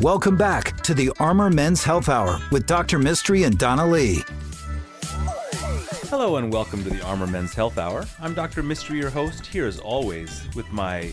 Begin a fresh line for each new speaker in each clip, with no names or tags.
Welcome back to the Armor Men's Health Hour with Dr. Mistry and Donna Lee.
Hello and welcome to the Armor Men's Health Hour. I'm Dr. Mistry, your host, here as always with my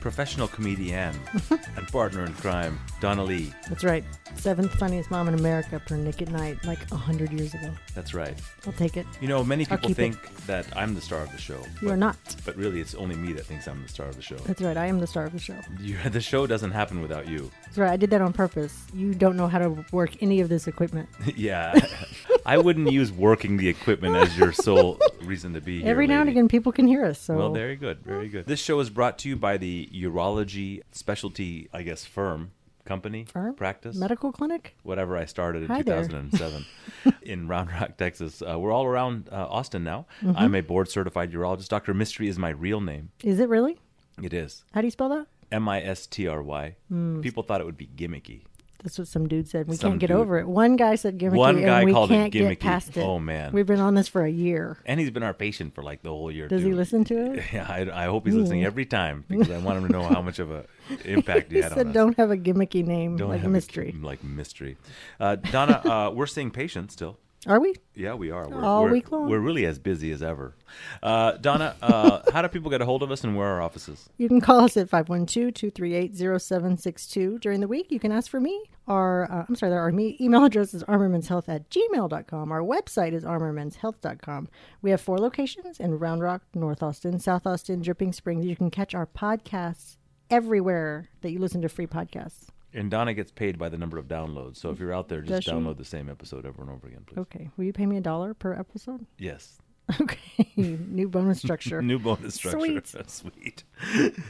professional comedian and partner in crime, Donna Lee.
That's right. Seventh funniest mom in America per Nick at Night, like a hundred years ago.
That's right.
I'll take it.
You know, many
I'll
people
keep
think that I'm the star of the show.
You
but,
are not.
But really, it's only me that thinks I'm the star of the show.
That's right. I am the star of the show.
You, the show doesn't happen without you.
That's right. I did that on purpose. You don't know how to work any of this equipment.
yeah. I wouldn't use working the equipment as your sole reason to be here.
Every now and again, people can hear us. So
Well, very good, very good. This show is brought to you by the Urology Specialty, I guess, firm, company,
Firm?
practice,
medical clinic.
whatever I started in
Hi
2007 in Round Rock, Texas. Uh, we're all around uh, Austin now.
Mm-hmm.
I'm a board certified urologist. Dr. Mistry is my real name.
Is it really?
It is
How do you spell that?
M I S T R Y.
Hmm.
People thought it would be gimmicky.
That's what some dude said. We
Some
can't get
dude.
over it. One guy said gimmicky,
One guy
and we
called it
can't
gimmicky.
get past it.
Oh, man.
we've been on this for a year.
And he's been our patient for like the whole year.
Does he listen to it?
Yeah, I, I hope he's listening every time because I want him to know how much of a impact he
He
had on
said,
us.
"Don't have a gimmicky name
Don't
like a
have
mystery."
like mystery. Uh, Donna, uh, we're seeing patients still.
Are we?
Yeah, we are. We're,
All
we're,
week long?
We're really as busy as ever. Uh, Donna, uh, how do people get a hold of us and where are our offices?
You can call us at 512-238-0762 during the week. You can ask for me. Our, uh, I'm sorry, our email address is armormenshealth at gmail.com. Our website is armormenshealth.com. We have four locations in Round Rock, North Austin, South Austin, Dripping Springs. You can catch our podcasts everywhere that you listen to free podcasts.
And Donna gets paid by the number of downloads. So if you're out there,
Does
just
she?
download the same episode over and over again, please.
Okay. Will you pay me a dollar per episode?
Yes.
Okay. New bonus structure.
New bonus structure.
Sweet.
Sweet.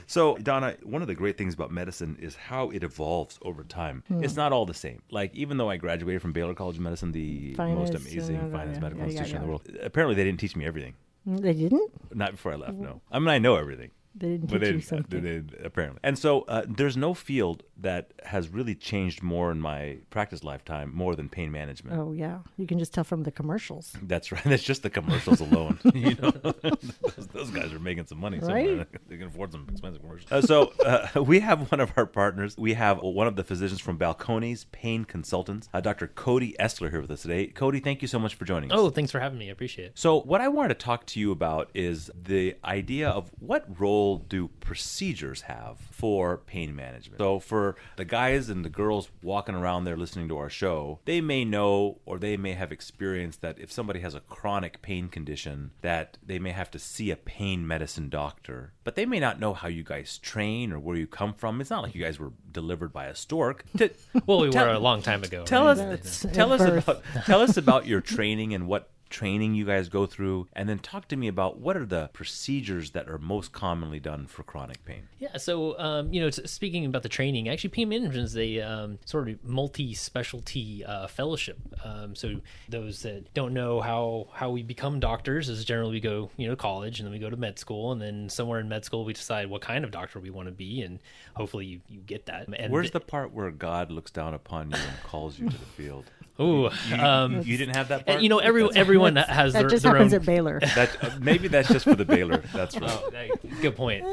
so, Donna, one of the great things about medicine is how it evolves over time.
Hmm.
It's not all the same. Like, even though I graduated from Baylor College of Medicine, the most amazing,
uh,
finest
yeah,
medical
yeah, yeah,
institution in the world, apparently they didn't teach me everything.
they didn't?
Not before I left, no. I mean, I know everything.
They didn't
But
teach
they,
you something.
they did, apparently. And so uh, there's no field that has really changed more in my practice lifetime more than pain management.
Oh, yeah. You can just tell from the commercials.
That's right. That's just the commercials alone. you know, those, those guys are making some money. Somewhere.
Right?
They can afford some expensive commercials. Uh, so uh, we have one of our partners. We have one of the physicians from Balcones Pain Consultants, uh, Dr. Cody Estler, here with us today. Cody, thank you so much for joining us.
Oh, thanks for having me. I appreciate it.
So, what I wanted to talk to you about is the idea of what role do procedures have for pain management. So, for the guys and the girls walking around there listening to our show, they may know or they may have experienced that if somebody has a chronic pain condition, that they may have to see a pain medicine doctor. But they may not know how you guys train or where you come from. It's not like you guys were delivered by a stork.
Well, we
Tell-
were a long time ago.
Tell
right?
us,
That's
tell us about tell us about your training and what training you guys go through, and then talk to me about what are the procedures that are most commonly done for chronic pain.
Yeah. So, um, you know, speaking about the training, actually, pain management is a um, sort of multi-specialty uh, fellowship. Um, so, those that don't know how how we become doctors is generally we go, you know, to college, and then we go to med school, and then somewhere in med school we decide what kind of doctor we want to be, and hopefully you, you get that. And
Where's the part where God looks down upon you and calls you to the field?
Ooh,
You,
um,
you didn't have that part.
you know, every every everyone has
That
their,
just
their
happens
own
at Baylor.
that uh, maybe that's just for the Baylor. That's right.
Oh, that- good point.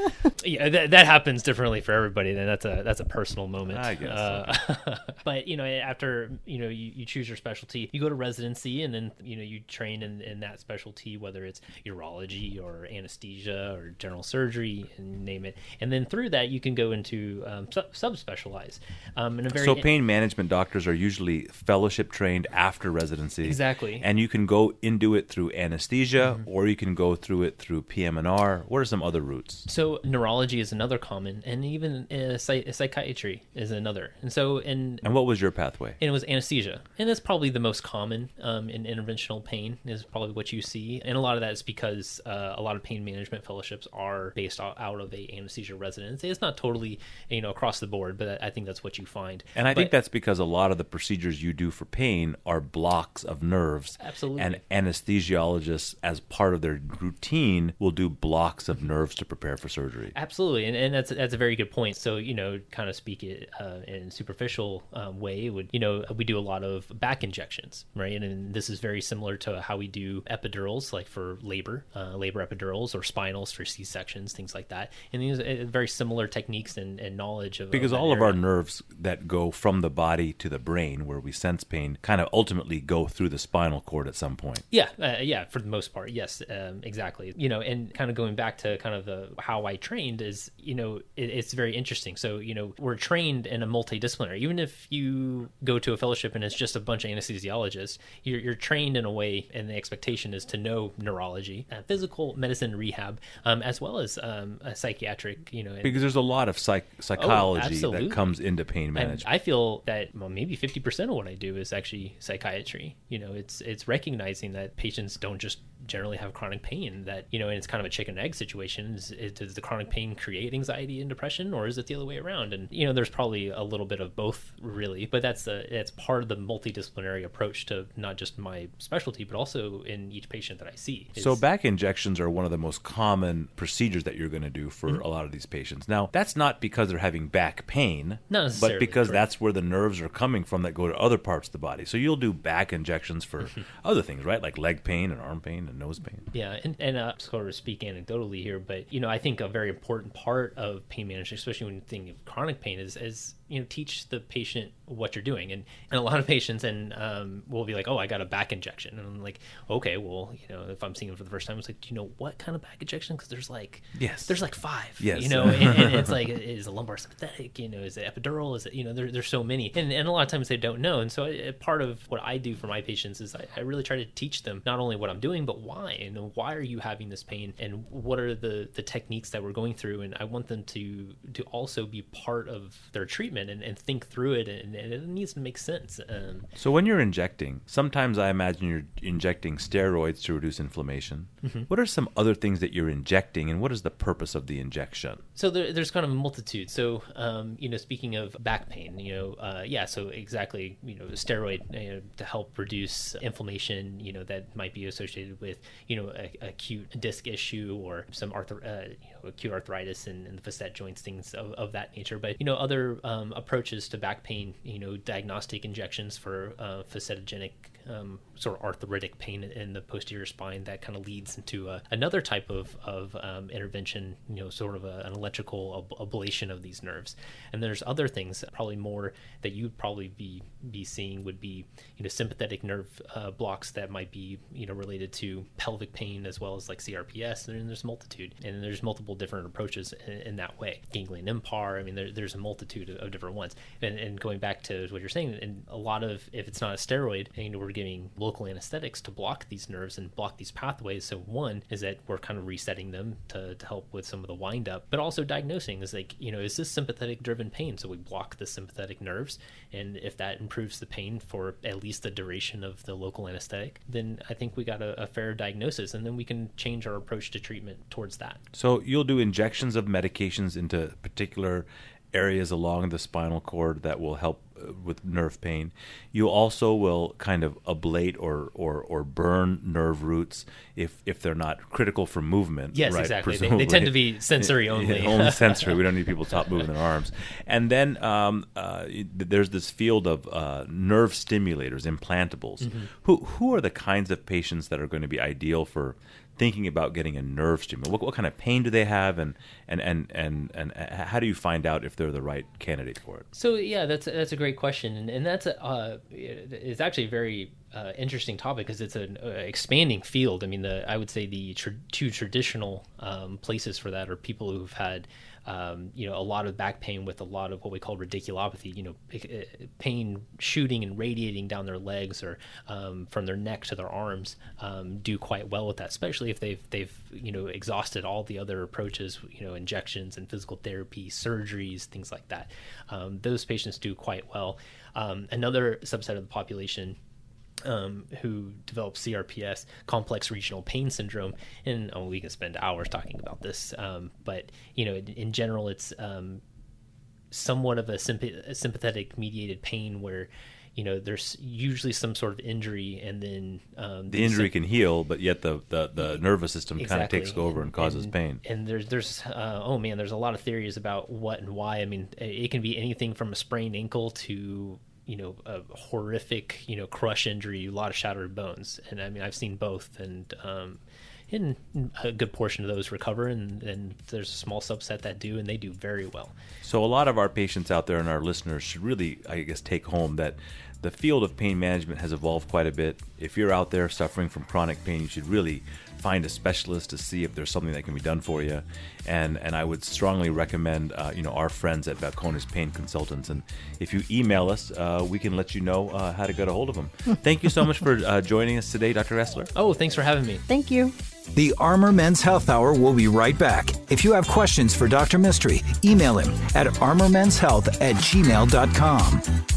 Yeah, that, that happens differently for everybody. Then that's a that's a personal moment.
I guess,
Uh, but you know, after you know you, you choose your specialty, you go to residency, and then you know you train in, in that specialty, whether it's urology or anesthesia or general surgery, and name it. And then through that, you can go into um, sub subspecialize. Um, in a very
So pain management doctors are usually fellowship trained after residency.
Exactly.
And you can go into it through anesthesia or you can go through it through PM&R. What are some other routes?
So neurology is another common, and even uh, psy- psychiatry is another. And so in
And what was your pathway?
and it was anesthesia and that's probably the most common um, in interventional pain is probably what you see and a lot of that is because uh, a lot of pain management fellowships are based out out of a anesthesia residency it's not totally you know across the board but i think that's what you find
And I think that's because a lot of the procedures you do for pain are blocks of nerves.
Absolutely.
And anesthesiologists, as part of their routine, will do blocks of nerves to prepare for surgery.
Absolutely, and, and that's that's a very good point. So you know, kind of speak it uh, in superficial um, way would you know we do a lot of back injections, right? And, and, this is very similar to how we do epidurals, like for labor, uh, labor epidurals, or spinals for C sections, things like that. And these are very similar techniques and, and knowledge of
because
of
all
area.
of our nerves that go from the body to the brain, where we sense pain, kind of ultimately go through the spinal cord at some point.
Yeah, uh, yeah, for the most part, yes, um, exactly. You know, and kind of going back to kind of the how I trained is, you know, it, it's very interesting. So, you know, we're trained in a multidisciplinary. Even if you go to a fellowship and it's just a bunch of anesthesiologists, you're, you're trained in a way, and the expectation is to know neurology, uh, physical medicine, rehab, um, as well as um, a psychiatric. You know,
because there's a lot of psych psychology that comes into pain
and
management.
I feel that well, maybe fifty percent of what I do is actually psychiatry. You know, it's it's recognizing that patients don't just generally have chronic pain that you know and it's kind of a chicken and egg situation. Is, is, does the chronic pain create anxiety and depression or is it the other way around? And you know there's probably a little bit of both really but that's the that's part of the multidisciplinary approach to not just my specialty but also in each patient that i see.
So back injections are one of the most common procedures that you're going to do for mm-hmm. a lot of these patients. Now that's not because they're having back pain but because correct. that's where the nerves are coming from that go to other parts of the body. So you'll do back injections for other things right like leg pain and arm pain and nose pain.
Yeah, and, and uh, sort of speak anecdotally here, but you know, I think a very important part of pain management, especially when you think of chronic pain, is, is you know teach the patient what you're doing. And, and a lot of patients and um, will be like oh i got a back injection. And i'm like okay well you know if i'm seeing them for the first time it's like do you know what kind of back injection? Because there's like
yes.
there's like five
yes.
you know? And, and it's like is a lumbar sympathetic? You know is it epidural? Is it you know there, there's so many. And, and a lot of times they don't know. And so it, part of what i do for my patients is I, I really try to teach them not only what i'm doing but why. And why are you having this pain? And what are the the techniques that we're going through? And i want them to to also be part of their treatment and, and think through it and, and it needs to make sense um,
so when you're injecting sometimes i imagine you're injecting steroids to reduce inflammation. Mm-hmm. what are some other things that you're injecting and what is the purpose of the injection?
So there, there's kind of a multitude. So um, you know speaking of back pain you know uh, yeah so exactly you know steroid you know, to help reduce inflammation you know that might be associated with you know a, a acute disc issue or some uh, you know, acute arthritis in, in, the facet joints things of, of that nature. But you know other um, approaches to back pain you know diagnostic injections for uh, facetogenic um, sort of arthritic pain in the posterior spine that kind of leads into uh, another type of, of um, intervention, you know, sort of a, an electrical ab- ablation of these nerves. And there's other things, probably more that you'd probably be be seeing would be, you know, sympathetic nerve uh, blocks that might be, you know, related to pelvic pain as well as like CRPS. And then there's multitude, and there's multiple different approaches in, in that way. Ganglion impar. I mean, there, there's a multitude of, different ones. And, and, going back to what you're saying, and a lot of if it's not a steroid, and we're giving local anesthetics to block these nerves and block these pathways. So one is that we're kind of resetting them to, to help with some of the wind up, but also diagnosing is like, you know, is this sympathetic driven pain? So we block the sympathetic nerves. And if that improves the pain for at least the duration of the local anesthetic, then I think we got a, a fair diagnosis and then we can change our approach to treatment towards that.
So you'll do injections of medications into particular areas along the spinal cord that will help with nerve pain. You also will kind of ablate or, or, or burn nerve roots if if they're not critical for movement.
Yes,
right?
exactly. They, they, tend to be sensory only.
only sensory. We don't need people to stop moving their arms. And then um, uh, there's this field of uh, nerve stimulators, implantables. Mm-hmm. Who who are the kinds of patients that are going to be ideal for thinking about getting a nerve stimulator? What, what kind of pain do they have, and and, and and and how do you find out if they're the right candidate for it?
So yeah, that's that's a great question, and, and that's a, uh, it's actually a very uh, interesting topic because it's an uh, expanding field. I mean, the I would say the tr- two traditional um, places for that are people who've had um, you know, a lot of back pain with a lot of what we call radiculopathy, you know, pain shooting and radiating down their legs or um, from their neck to their arms um, do quite well with that, especially if they've, they've, you know, exhausted all the other approaches, you know, injections and physical therapy, surgeries, things like that. Um, those patients do quite well. Um, another subset of the population um, who developed CRPS, complex regional pain syndrome, and oh, we can spend hours talking about this. Um, but you know, in, in general, it's um, somewhat of a, symp- a, sympathetic mediated pain where you know there's usually some sort of injury and then um,
the injury can heal, but yet the the, the nervous system kind of takes over and causes
and,
pain.
And there's there's uh, oh man, there's a lot of theories about what and why. I mean, it can be anything from a sprained ankle to you know a horrific you know crush injury, a lot of shattered bones. And I mean, I've seen both, and um, and a good portion of those recover, and then there's a small subset that do, and they do very well.
So a lot of our patients out there and our listeners should really, I guess, take home that the field of pain management has evolved quite a bit. If you're out there suffering from chronic pain, you should really find a specialist to see if there's something that can be done for you. And and I would strongly recommend, uh, you know, our friends at Balcones Pain Consultants. And if you email us, uh, we can let you know uh, how to get a hold of them. Thank you so much for uh, joining us today, Dr. Estler.
Oh, thanks for having me.
Thank you.
The Armor Men's Health Hour will be right back. If you have questions for Dr. Mistry, email him at armormenshealth at gmail.com.